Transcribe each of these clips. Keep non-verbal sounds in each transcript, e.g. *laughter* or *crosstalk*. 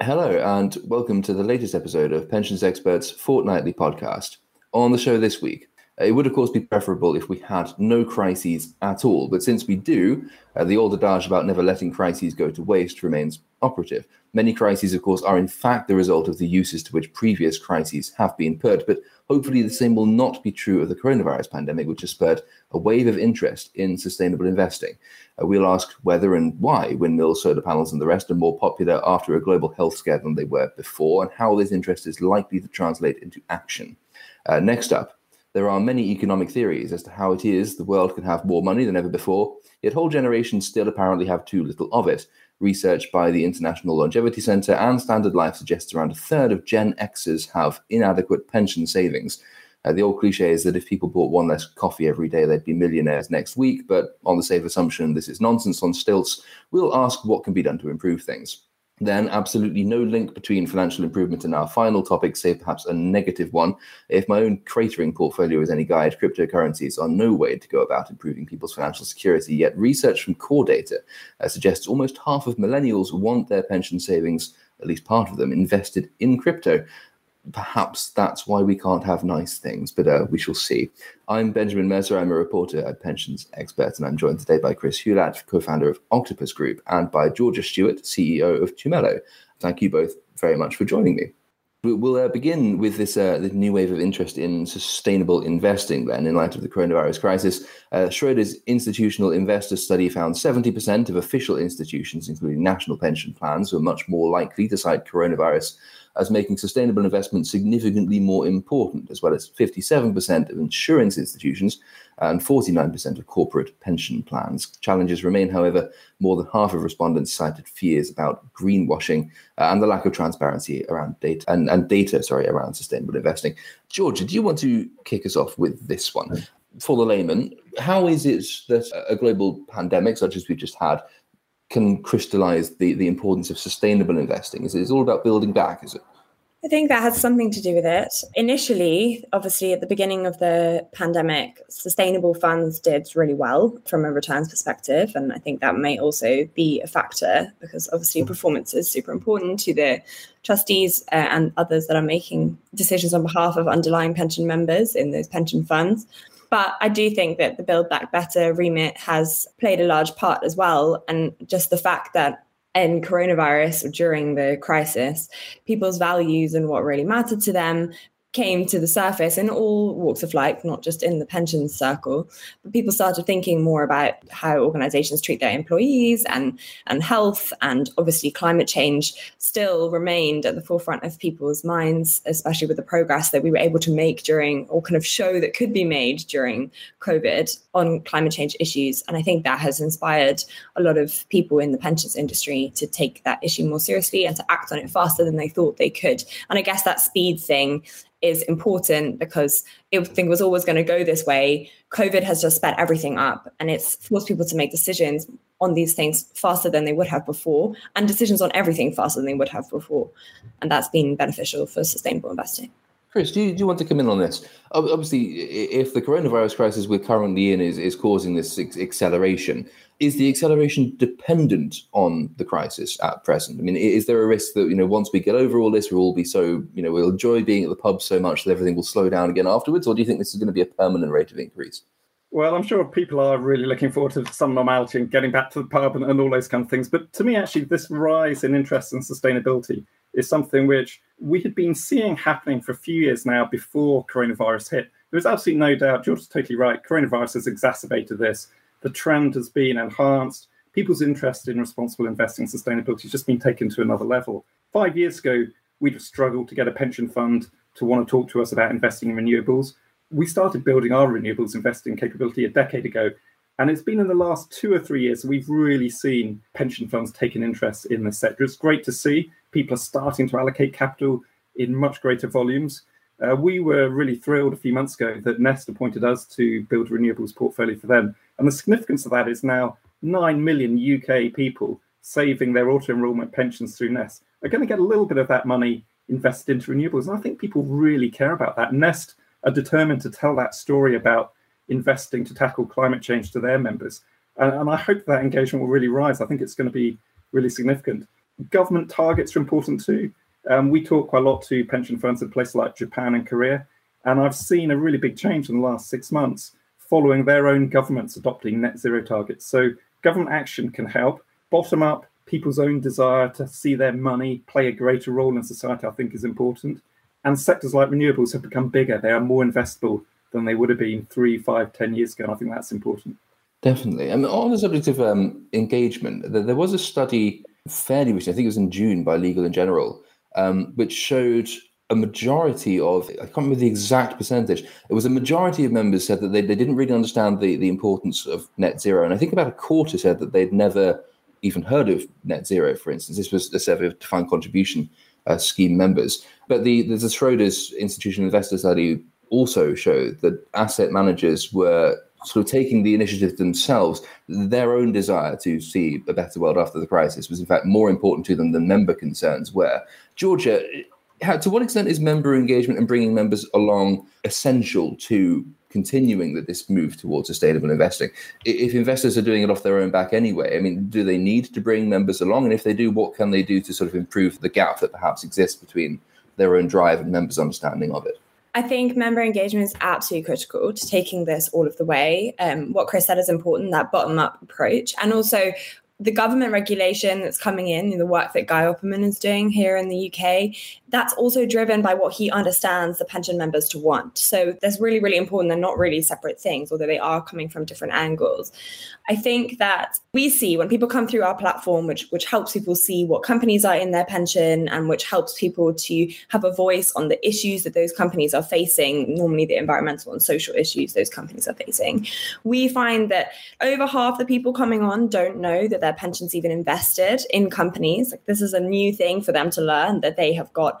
Hello, and welcome to the latest episode of Pensions Experts Fortnightly Podcast. On the show this week, it would, of course, be preferable if we had no crises at all, but since we do, uh, the old adage about never letting crises go to waste remains operative. Many crises, of course, are in fact the result of the uses to which previous crises have been put, but hopefully the same will not be true of the coronavirus pandemic, which has spurred a wave of interest in sustainable investing. Uh, we'll ask whether and why windmills, solar panels, and the rest are more popular after a global health scare than they were before, and how this interest is likely to translate into action. Uh, next up, there are many economic theories as to how it is the world can have more money than ever before, yet whole generations still apparently have too little of it. Research by the International Longevity Center and Standard Life suggests around a third of Gen Xers have inadequate pension savings. Uh, the old cliche is that if people bought one less coffee every day, they'd be millionaires next week. But on the safe assumption this is nonsense on stilts, we'll ask what can be done to improve things then absolutely no link between financial improvement and our final topic, save perhaps a negative one. If my own cratering portfolio is any guide, cryptocurrencies are no way to go about improving people's financial security. Yet research from CoreData uh, suggests almost half of millennials want their pension savings, at least part of them, invested in crypto perhaps that's why we can't have nice things, but uh, we shall see. I'm Benjamin Mercer. I'm a reporter at Pensions Expert, and I'm joined today by Chris Hulatt, co founder of Octopus Group, and by Georgia Stewart, CEO of Tumelo. Thank you both very much for joining me. We'll uh, begin with this, uh, the new wave of interest in sustainable investing. Then, in light of the coronavirus crisis, uh, Schroders institutional investor study found 70% of official institutions, including national pension plans, were much more likely to cite coronavirus as making sustainable investment significantly more important, as well as 57% of insurance institutions and 49% of corporate pension plans. Challenges remain, however, more than half of respondents cited fears about greenwashing uh, and the lack of transparency around data and, and data, sorry, around sustainable investing. Georgia, do you want to kick us off with this one? For the layman, how is it that a global pandemic such as we just had can crystallize the, the importance of sustainable investing? Is it all about building back, is it? I think that has something to do with it. Initially, obviously, at the beginning of the pandemic, sustainable funds did really well from a returns perspective. And I think that may also be a factor because obviously performance is super important to the trustees uh, and others that are making decisions on behalf of underlying pension members in those pension funds. But I do think that the Build Back Better remit has played a large part as well. And just the fact that in coronavirus during the crisis, people's values and what really mattered to them came to the surface in all walks of life, not just in the pensions circle. But people started thinking more about how organizations treat their employees and, and health. And obviously, climate change still remained at the forefront of people's minds, especially with the progress that we were able to make during, or kind of show that could be made during COVID on climate change issues. And I think that has inspired a lot of people in the pensions industry to take that issue more seriously and to act on it faster than they thought they could. And I guess that speed thing is important because everything was always going to go this way. COVID has just sped everything up and it's forced people to make decisions on these things faster than they would have before and decisions on everything faster than they would have before. And that's been beneficial for sustainable investing. Chris, do you, do you want to come in on this? Obviously, if the coronavirus crisis we're currently in is, is causing this acceleration, is the acceleration dependent on the crisis at present? I mean, is there a risk that you know once we get over all this, we'll all be so you know we'll enjoy being at the pub so much that everything will slow down again afterwards, or do you think this is going to be a permanent rate of increase? Well, I'm sure people are really looking forward to some normality and getting back to the pub and, and all those kind of things. But to me, actually, this rise in interest in sustainability is something which we had been seeing happening for a few years now before coronavirus hit. There's absolutely no doubt, George is totally right. Coronavirus has exacerbated this the trend has been enhanced. People's interest in responsible investing sustainability has just been taken to another level. Five years ago, we'd have struggled to get a pension fund to want to talk to us about investing in renewables. We started building our renewables investing capability a decade ago. And it's been in the last two or three years we've really seen pension funds take an interest in this sector. It's great to see people are starting to allocate capital in much greater volumes. Uh, we were really thrilled a few months ago that Nest appointed us to build a renewables portfolio for them. And the significance of that is now 9 million UK people saving their auto enrollment pensions through Nest are going to get a little bit of that money invested into renewables. And I think people really care about that. Nest are determined to tell that story about investing to tackle climate change to their members. And, and I hope that engagement will really rise. I think it's going to be really significant. government targets are important too. Um, we talk quite a lot to pension funds in places like Japan and Korea, and I've seen a really big change in the last six months following their own governments adopting net zero targets. So government action can help. Bottom up, people's own desire to see their money play a greater role in society, I think, is important. And sectors like renewables have become bigger. They are more investable than they would have been three, five, ten years ago. And I think that's important. Definitely. And on the subject of um, engagement, there was a study fairly recently, I think it was in June by Legal and General, um, which showed a majority of, I can't remember the exact percentage, it was a majority of members said that they, they didn't really understand the, the importance of net zero. And I think about a quarter said that they'd never even heard of net zero, for instance. This was a survey of defined contribution uh, scheme members. But the, the, Schroders Institutional Investor Study also showed that asset managers were sort of taking the initiative themselves, their own desire to see a better world after the crisis was in fact more important to them than member concerns were. Georgia, how, to what extent is member engagement and bringing members along essential to continuing that this move towards sustainable investing? If investors are doing it off their own back anyway, I mean, do they need to bring members along? And if they do, what can they do to sort of improve the gap that perhaps exists between their own drive and members' understanding of it? I think member engagement is absolutely critical to taking this all of the way. Um, what Chris said is important, that bottom up approach. And also, the government regulation that's coming in, the work that Guy Opperman is doing here in the UK, that's also driven by what he understands the pension members to want. So that's really, really important. They're not really separate things, although they are coming from different angles. I think that we see when people come through our platform, which which helps people see what companies are in their pension and which helps people to have a voice on the issues that those companies are facing, normally the environmental and social issues those companies are facing. We find that over half the people coming on don't know that their pensions even invested in companies. Like this is a new thing for them to learn that they have got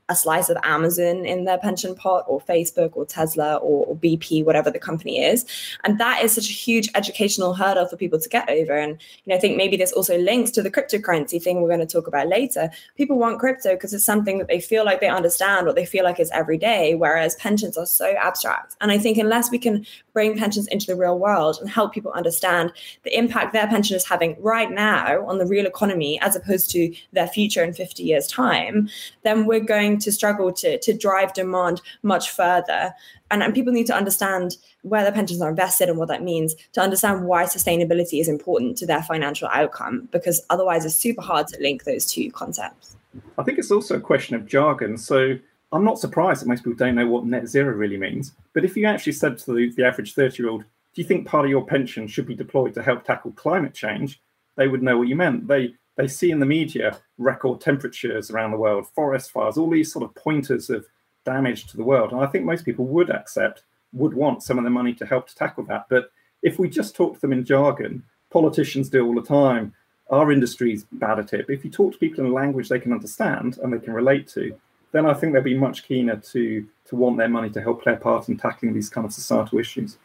a slice of Amazon in their pension pot or Facebook or Tesla or, or, BP, whatever the company is. And that is such a huge educational hurdle for people to get over. And you know, I think maybe this also links to the cryptocurrency thing we're going to talk about later. People want crypto because it's something that they feel like they understand or they feel like is every day, whereas pensions are so abstract. And I think unless we can bring pensions into the real world and help people understand the impact their pension is having right now on the real economy as opposed to their future in 50 years' time, then we're going to struggle to, to drive demand much further. And, and people need to understand where their pensions are invested and what that means to understand why sustainability is important to their financial outcome, because otherwise it's super hard to link those two concepts. I think it's also a question of jargon. So I'm not surprised that most people don't know what net zero really means. But if you actually said to the, the average 30 year old, do you think part of your pension should be deployed to help tackle climate change? They would know what you meant. They they see in the media record temperatures around the world, forest fires, all these sort of pointers of damage to the world. And I think most people would accept, would want some of the money to help to tackle that. But if we just talk to them in jargon, politicians do all the time. Our industry's bad at it. But if you talk to people in a language they can understand and they can relate to, then I think they'll be much keener to to want their money to help play a part in tackling these kind of societal issues.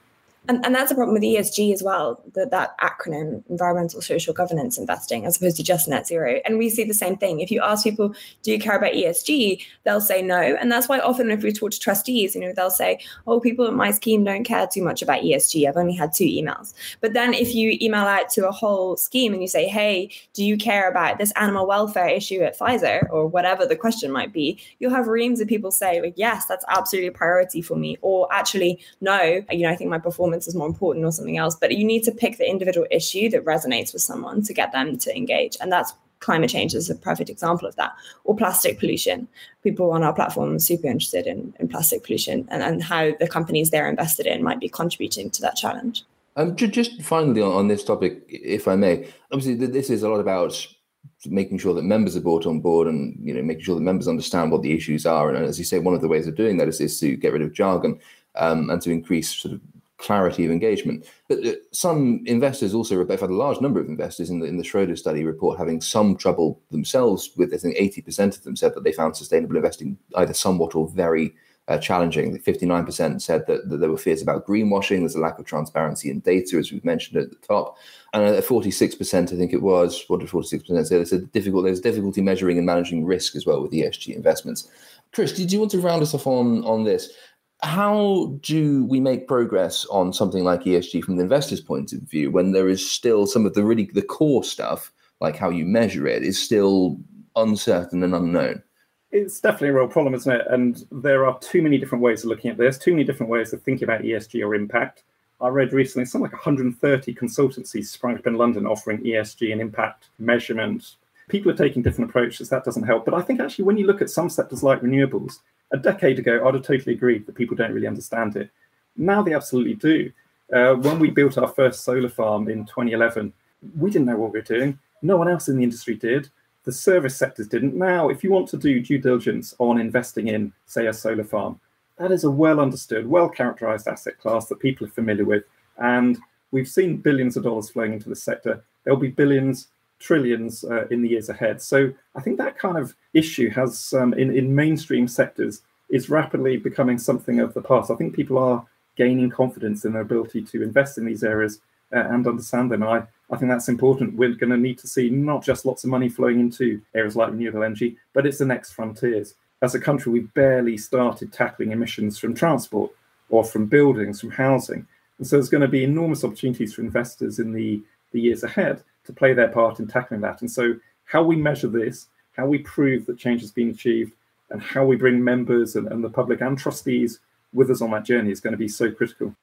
And, and that's a problem with ESG as well, that, that acronym, environmental social governance investing, as opposed to just net zero. And we see the same thing. If you ask people, do you care about ESG? They'll say no. And that's why often if we talk to trustees, you know, they'll say, oh, people in my scheme don't care too much about ESG. I've only had two emails. But then if you email out to a whole scheme and you say, hey, do you care about this animal welfare issue at Pfizer or whatever the question might be, you'll have reams of people say, like, yes, that's absolutely a priority for me. Or actually, no, you know, I think my performance performance is more important or something else. But you need to pick the individual issue that resonates with someone to get them to engage. And that's climate change is a perfect example of that. Or plastic pollution. People on our platform are super interested in, in plastic pollution and, and how the companies they're invested in might be contributing to that challenge. Um, just finally on, this topic, if I may, obviously this is a lot about making sure that members are brought on board and you know making sure that members understand what the issues are and as you say one of the ways of doing that is, is to get rid of jargon um, and to increase sort of clarity of engagement. But uh, some investors also, I've had a large number of investors in the, in the Schroder study report having some trouble themselves with, I think 80% of them said that they found sustainable investing either somewhat or very uh, challenging. 59% said that, that, there were fears about greenwashing. There's a lack of transparency in data, as we've mentioned at the top. And uh, 46%, I think it was, what did 46% say? They said difficult, there's difficulty measuring and managing risk as well with ESG investments. Chris, did you want to round us off on, on this? How do we make progress on something like ESG from the investor's point of view when there is still some of the really the core stuff like how you measure it, is still uncertain and unknown. It's definitely a real problem, isn't it? And there are too many different ways of looking at this, too many different ways of thinking about ESG or impact. I read recently something like 130 consultancies sprung up in London offering ESG and impact measurement. People are taking different approaches. That doesn't help. But I think actually, when you look at some sectors like renewables, a decade ago, I'd have totally agreed that people don't really understand it. Now they absolutely do. Uh, when we built our first solar farm in 2011, we didn't know what we were doing. No one else in the industry did. The service sectors didn't. Now, if you want to do due diligence on investing in, say, a solar farm, that is a well understood, well characterized asset class that people are familiar with. And we've seen billions of dollars flowing into the sector. There'll be billions, trillions uh, in the years ahead. So I think that kind of issue has, um, in, in mainstream sectors, is rapidly becoming something of the past. I think people are gaining confidence in their ability to invest in these areas uh, and understand them. And I, I think that's important. We're going to need to see not just lots of money flowing into areas like renewable energy, but it's the next frontiers as a country, we've barely started tackling emissions from transport or from buildings, from housing. And so there's going to be enormous opportunities for investors in the, the years ahead to play their part in tackling that. And so, how we measure this, how we prove that change has been achieved, and how we bring members and, and the public and trustees with us on that journey is going to be so critical.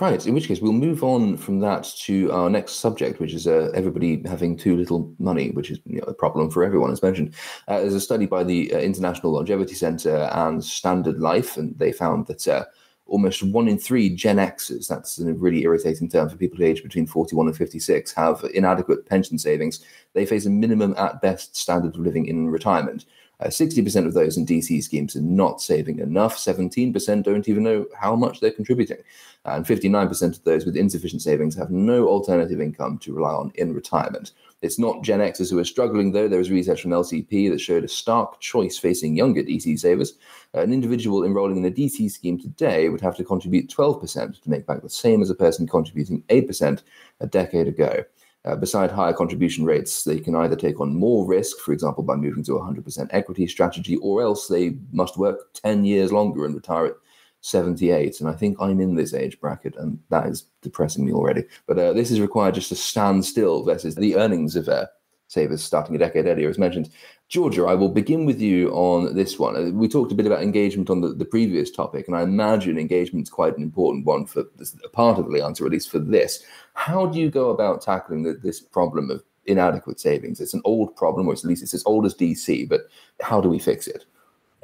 Right. In which case, we'll move on from that to our next subject, which is uh, everybody having too little money, which is you know, a problem for everyone, as mentioned. Uh, there's a study by the uh, International Longevity Center and Standard Life, and they found that uh, almost one in three Gen Xers, that's a really irritating term for people aged between 41 and 56, have inadequate pension savings. They face a minimum at best standard of living in retirement. Uh, 60% of those in DC schemes are not saving enough. 17% don't even know how much they're contributing. And 59% of those with insufficient savings have no alternative income to rely on in retirement. It's not Gen Xers who are struggling, though. There was research from LCP that showed a stark choice facing younger DC savers. An individual enrolling in a DC scheme today would have to contribute 12% to make back the same as a person contributing 8% a decade ago. Uh, beside higher contribution rates, they can either take on more risk, for example, by moving to a 100% equity strategy, or else they must work 10 years longer and retire at 78. And I think I'm in this age bracket, and that is depressing me already. But uh, this is required just to stand still versus the earnings of uh, savers starting a decade earlier, as mentioned. Georgia, I will begin with you on this one. Uh, we talked a bit about engagement on the, the previous topic, and I imagine engagement is quite an important one for this, a part of the answer, at least for this. How do you go about tackling the, this problem of inadequate savings? It's an old problem, or at least it's as old as DC, but how do we fix it?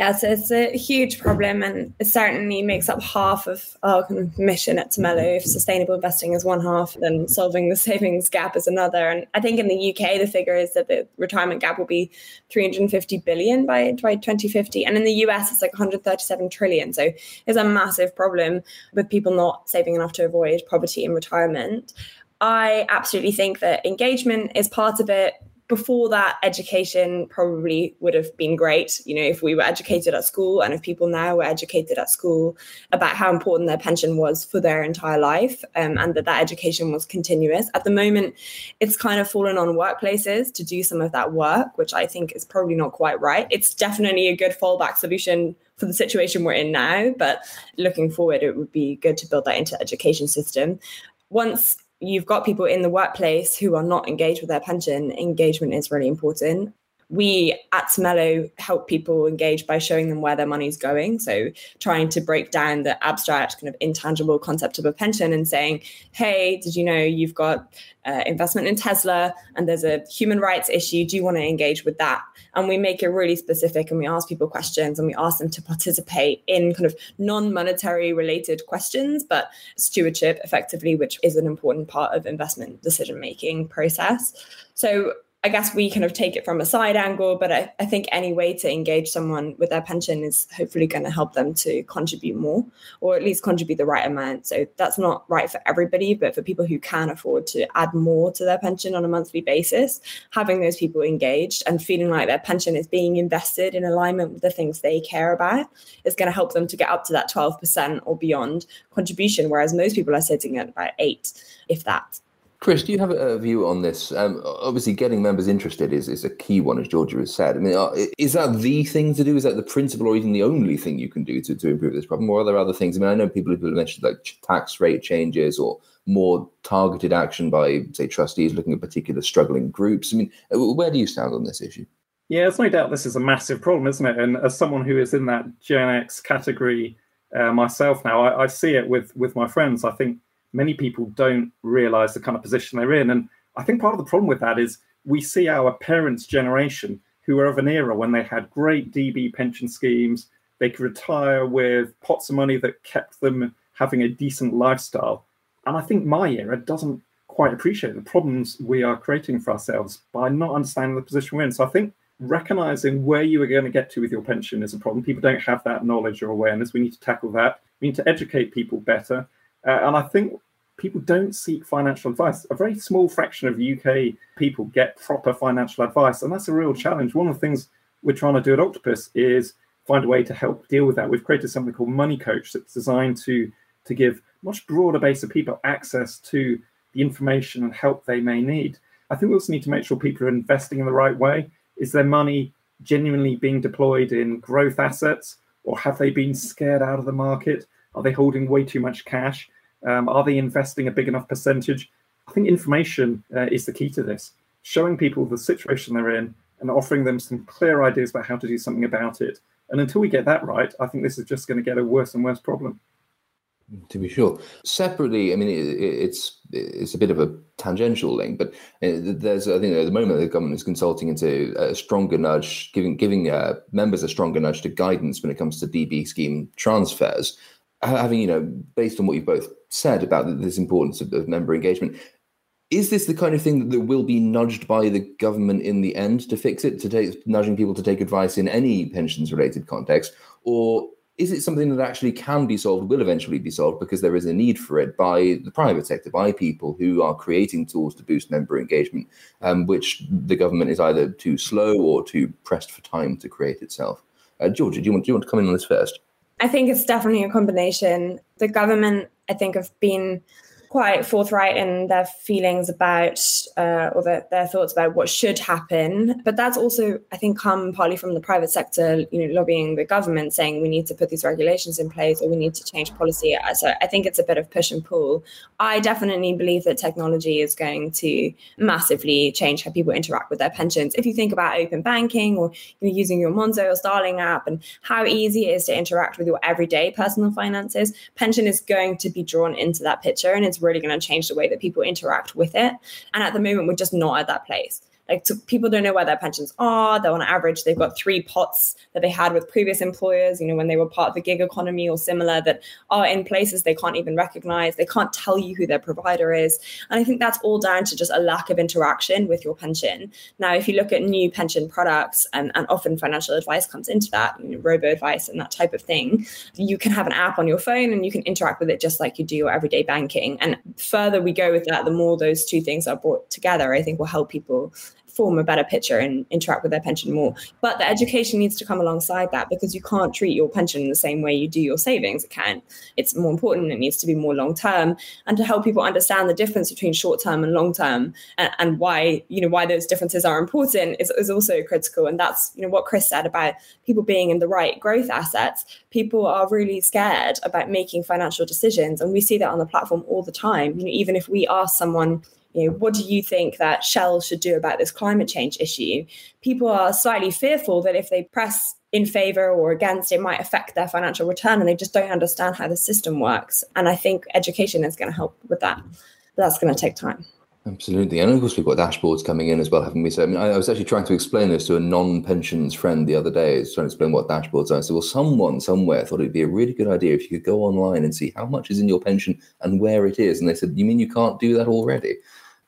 Yes, it's a huge problem and it certainly makes up half of our mission at Tumelo. If sustainable investing is one half, then solving the *laughs* savings gap is another. And I think in the UK, the figure is that the retirement gap will be 350 billion by, by 2050. And in the US, it's like 137 trillion. So it's a massive problem with people not saving enough to avoid poverty in retirement. I absolutely think that engagement is part of it before that education probably would have been great. You know if we were educated at school and if people now were educated at school about how important their pension was for their entire life um, and that that education was continuous. At the moment it's kind of fallen on workplaces to do some of that work which i think is probably not quite right. It's definitely a good fallback solution for the situation we're in now but looking forward it would be good to build that into education system. Once you've got people in the workplace who are not engaged with their pension, engagement is really important we at Tumelo help people engage by showing them where their money's going. So trying to break down the abstract kind of intangible concept of a pension and saying, hey, did you know you've got uh, investment in Tesla and there's a human rights issue? Do you want to engage with that? And we make it really specific and we ask people questions and we ask them to participate in kind of non-monetary related questions, but stewardship effectively, which is an important part of investment decision making process. So I guess we kind of take it from a side angle, but I, I think any way to engage someone with their pension is hopefully going to help them to contribute more or at least contribute the right amount. So that's not right for everybody, but for people who can afford to add more to their pension on a monthly basis, having those people engaged and feeling like their pension is being invested in alignment with the things they care about is going to help them to get up to that 12% or beyond contribution, whereas most people are sitting at about eight, if that. Chris, do you have a view on this? Um, obviously, getting members interested is, is a key one, as Georgia has said. I mean, uh, is that the thing to do? Is that the principal or even the only thing you can do to, to improve this problem? Or are there other things? I mean, I know people have mentioned like tax rate changes or more targeted action by, say, trustees looking at particular struggling groups. I mean, uh, where do you stand on this issue? Yeah, there's no doubt this is a massive problem, isn't it? And as someone who is in that Gen X category uh, myself now, I, I see it with with my friends. I think many people don't realize the kind of position they're in. And I think part of the problem with that is we see our parents' generation who were of an era when they had great DB pension schemes, they could retire with pots of money that kept them having a decent lifestyle. And I think my era doesn't quite appreciate the problems we are creating for ourselves by not understanding the position we're in. So I think recognizing where you are going to get to with your pension is a problem. People don't have that knowledge or awareness. We need to tackle that. We need to educate people better. Uh, and I think people don't seek financial advice. A very small fraction of UK people get proper financial advice, and that's a real challenge. One of the things we're trying to do at Octopus is find a way to help deal with that. We've created something called Money Coach that's designed to to give much broader base of people access to the information and help they may need. I think we also need to make sure people are investing in the right way. Is their money genuinely being deployed in growth assets, or have they been scared out of the market? Are they holding way too much cash? Um, are they investing a big enough percentage? I think information uh, is the key to this. Showing people the situation they're in and offering them some clear ideas about how to do something about it. And until we get that right, I think this is just going to get a worse and worse problem. To be sure. Separately, I mean, it, it's it's a bit of a tangential link, but uh, there's I think at the moment the government is consulting into a stronger nudge, giving giving uh, members a stronger nudge to guidance when it comes to DB scheme transfers having you know based on what you've both said about this importance of, of, member engagement is this the kind of thing that will be nudged by the government in the end to fix it to take nudging people to take advice in any pensions related context? Or is it something that actually can be solved will eventually be solved because there is a need for it by the private sector by people who are creating tools to boost member engagement um, which the government is either too slow or too pressed for time to create itself? Uh, georgia do you want, do you want to come in on this first I think it's definitely a combination. The government, I think, have been quite forthright in their feelings about uh, or their, their thoughts about what should happen. But that's also, I think, come partly from the private sector, you know, lobbying the government, saying we need to put these regulations in place or we need to change policy. So I think it's a bit of push and pull. I definitely believe that technology is going to massively change how people interact with their pensions. If you think about open banking or you know, using your Monzo or Starling app and how easy it is to interact with your everyday personal finances, pension is going to be drawn into that picture and it's really going to change the way that people interact with it. And at the moment, we're just not at that place. Like people don't know where their pensions are. They're on average, they've got three pots that they had with previous employers, you know, when they were part of the gig economy or similar that are in places they can't even recognize. They can't tell you who their provider is. And I think that's all down to just a lack of interaction with your pension. Now, if you look at new pension products, and, and often financial advice comes into that, you know, robo advice and that type of thing, you can have an app on your phone and you can interact with it just like you do your everyday banking. And further we go with that, the more those two things are brought together, I think will help people form a better picture and interact with their pension more. But the education needs to come alongside that because you can't treat your pension in the same way you do your savings account. It's more important. It needs to be more long term, and to help people understand the difference between short term and long term, and, and, why you know why those differences are important is, is also critical. And that's you know what Chris said about people being in the right growth assets. People are really scared about making financial decisions, and we see that on the platform all the time. You know, even if we ask someone you know, what do you think that Shell should do about this climate change issue? People are slightly fearful that if they press in favor or against, it might affect their financial return and they just don't understand how the system works. And I think education is going to help with that. But that's going to take time. Absolutely. And of course, we've got dashboards coming in as well, haven't we? So, I mean, I, was actually trying to explain this to a non pensions friend the other day, trying to explain what dashboards are. I said, well, someone somewhere thought it'd be a really good idea if you could go online and see how much is in your pension and where it is. And they said, you mean you can't do that already?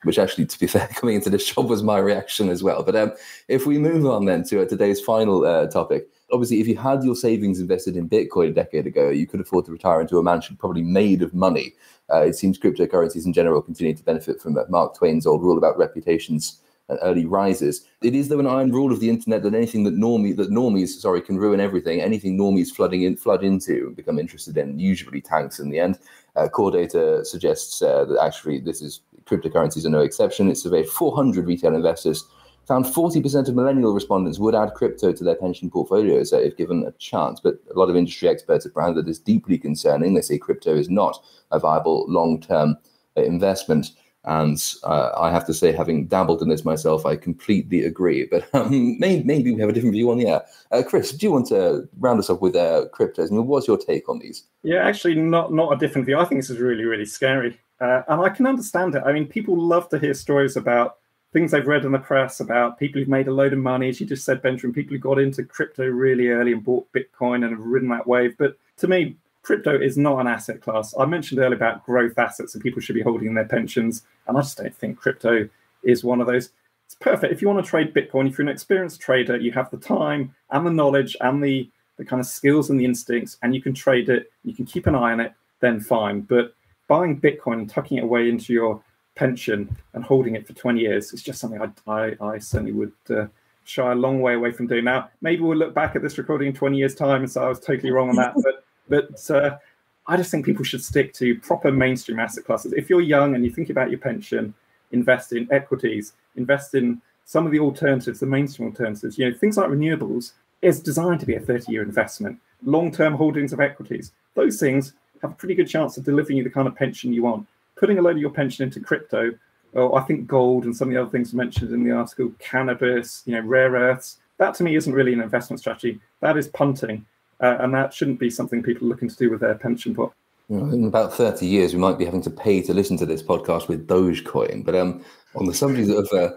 Which actually, to be *laughs* fair, coming into this job was my reaction as well. But um, if we move on then to uh, today's final uh, topic, obviously, if you had your savings invested in Bitcoin a decade ago, you could afford to retire into a mansion probably made of money. Uh, it seems cryptocurrencies in general continue to benefit from uh, Mark Twain's old rule about reputations and early rises. It is though an iron rule of the internet that anything that normie that normies sorry can ruin everything. Anything normies flooding in flood into and become interested in usually tanks in the end. Uh, CoreData suggests uh, that actually this is cryptocurrencies are no exception. It surveyed 400 retail investors, found 40% of millennial respondents would add crypto to their pension portfolios if given a chance. But a lot of industry experts have branded this deeply concerning. They say crypto is not a viable long term uh, investment. And uh, I have to say, having dabbled in this myself, I completely agree. But um, maybe, maybe, we have a different view on the air. Uh, Chris, do you want to round us up with uh, cryptos? I mean, what's your take on these? Yeah, actually, not not a different view. I think this is really, really scary, uh, and I can understand it. I mean, people love to hear stories about things they've read in the press about people who've made a load of money. As you just said, Benjamin, people who got into crypto really early and bought Bitcoin and have ridden that wave. But to me, crypto is not an asset class. I mentioned earlier about growth assets and people should be holding their pensions. And I just don't think crypto is one of those. It's perfect. If you want to trade Bitcoin, if you're an experienced trader, you have the time and the knowledge and the, the kind of skills and the instincts, and you can trade it, you can keep an eye on it, then fine. But buying Bitcoin and tucking it away into your pension and holding it for 20 years is just something I, I, I certainly would uh, shy a long way away from doing. Now, maybe we'll look back at this recording in 20 years' time and say I was totally wrong on that. But *laughs* but uh, I just think people should stick to proper mainstream asset classes. If you're young and you think about your pension, invest in equities, invest in some of the alternatives, the mainstream alternatives. You know, things like renewables is designed to be a 30-year investment. Long-term holdings of equities, those things have a pretty good chance of delivering you the kind of pension you want. Putting a load of your pension into crypto, or I think gold and some of the other things mentioned in the article, cannabis, you know, rare earths, that to me isn't really an investment strategy. That is punting uh, and that shouldn't be something people are looking to do with their pension pot. in about 30 years, we might be having to pay to listen to this podcast with Dogecoin. But um, on the subject of uh,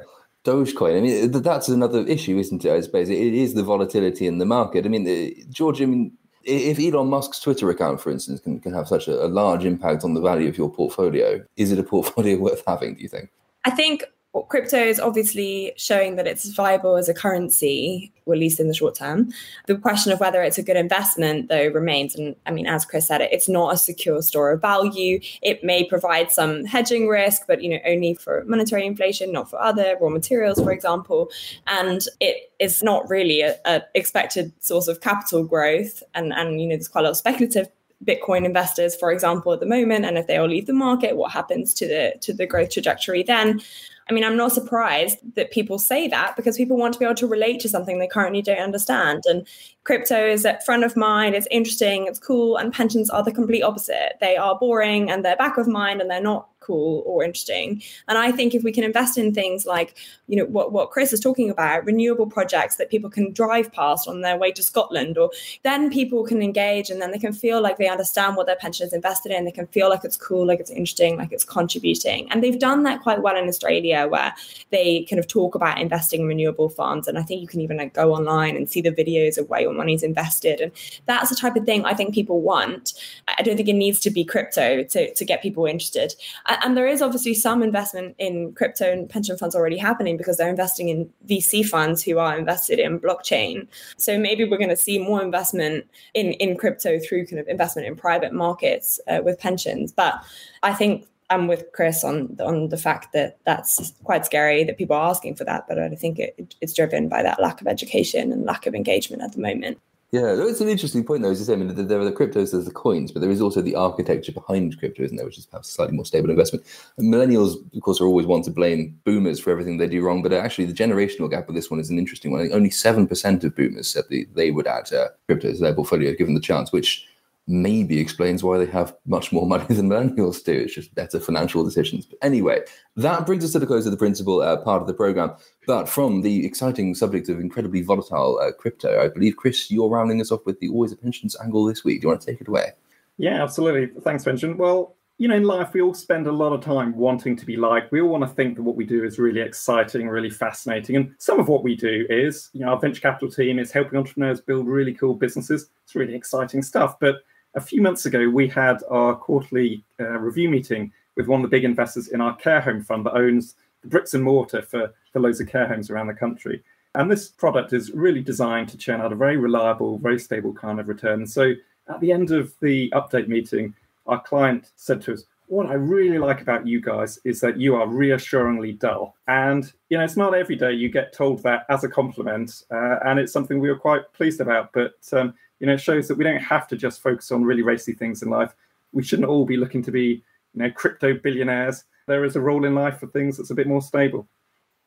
Dogecoin, I mean, that's another issue, isn't it? I suppose it is the volatility in the market. I mean, uh, George, I mean, if Elon Musk's Twitter account, for instance, can, can have such a, a large impact on the value of your portfolio, is it a portfolio *laughs* worth having, do you think? I think crypto is obviously showing that it's viable as a currency, or at least in the short term. The question of whether it's a good investment, though, remains. And I mean, as Chris said, it, it's not a secure store of value. It may provide some hedging risk, but you know, only for monetary inflation, not for other raw materials, for example. And it is not really a, a expected source of capital growth. And and you know, there's quite a lot of speculative Bitcoin investors, for example, at the moment, and if they all leave the market, what happens to the to the growth trajectory then? I mean, I'm not surprised that people say that because people want to be able to relate to something they currently don't understand. And crypto is at front of mind, it's interesting, it's cool, and pensions are the complete opposite. They are boring and they're back of mind and they're not cool or interesting. And I think if we can invest in things like, you know, what, what Chris is talking about, renewable projects that people can drive past on their way to Scotland, or then people can engage and then they can feel like they understand what their pension is invested in. They can feel like it's cool, like it's interesting, like it's contributing. And they've done that quite well in Australia, where they kind of talk about investing in renewable funds. And I think you can even like go online and see the videos of where your money's invested. And that's the type of thing I think people want. I don't think it needs to be crypto to, to get people interested and there is obviously some investment in crypto and pension funds already happening because they're investing in VC funds who are invested in blockchain. So maybe we're going to see more investment in in crypto through kind of investment in private markets uh, with pensions. But I think I'm with Chris on on the fact that that's quite scary that people are asking for that. But I think it, it's driven by that lack of education and lack of engagement at the moment. Yeah, it's an interesting point, though. As you say, I mean, there are the cryptos, there's the coins, but there is also the architecture behind crypto, isn't there, which is perhaps a slightly more stable investment. And millennials, of course, are always want to blame boomers for everything they do wrong, but actually, the generational gap with this one is an interesting one. Only 7% of boomers said they would add uh, crypto to their portfolio given the chance, which maybe explains why they have much more money than millennials do. It's just better financial decisions. But anyway, that brings us to the close of the principal uh, part of the program. But from the exciting subject of incredibly volatile uh, crypto, I believe, Chris, you're rounding us off with the Always a Pensions angle this week. Do you want to take it away? Yeah, absolutely. Thanks, Benjamin. Well, you know, in life, we all spend a lot of time wanting to be liked. We all want to think that what we do is really exciting, really fascinating. And some of what we do is, you know, our venture capital team is helping entrepreneurs build really cool businesses. It's really exciting stuff. But a few months ago, we had our quarterly uh, review meeting with one of the big investors in our care home fund that owns the bricks and mortar for, for loads of care homes around the country. And this product is really designed to churn out a very reliable, very stable kind of return. So at the end of the update meeting, our client said to us, what I really like about you guys is that you are reassuringly dull. And, you know, it's not every day you get told that as a compliment. Uh, and it's something we were quite pleased about. But um, you know, it shows that we don't have to just focus on really racy things in life. We shouldn't all be looking to be, you know, crypto billionaires. there is a role in life for things that's a bit more stable.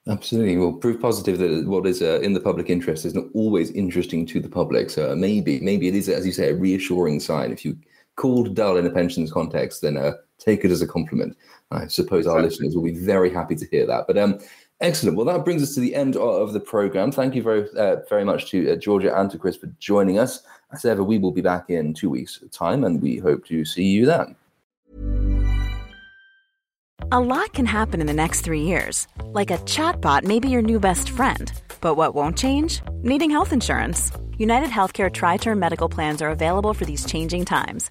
Absolutely. Well, proof positive that what is uh, in the public interest is not always interesting to the public. So maybe, maybe it is, as you say, a reassuring sign. If you called dull in a pensions context, then uh, take it as a compliment. I suppose our listeners will be very happy to hear that. But um, excellent. Well, that brings us to the end of the program. Thank you very, uh, very much to uh, Georgia and to Chris for joining us. As ever, we will be back in two weeks' time, and we hope to see you then. A lot can happen in the next three years, like a chatbot may be your new best friend. But what won't change? Needing health insurance. United Healthcare Tri Term Medical Plans are available for these changing times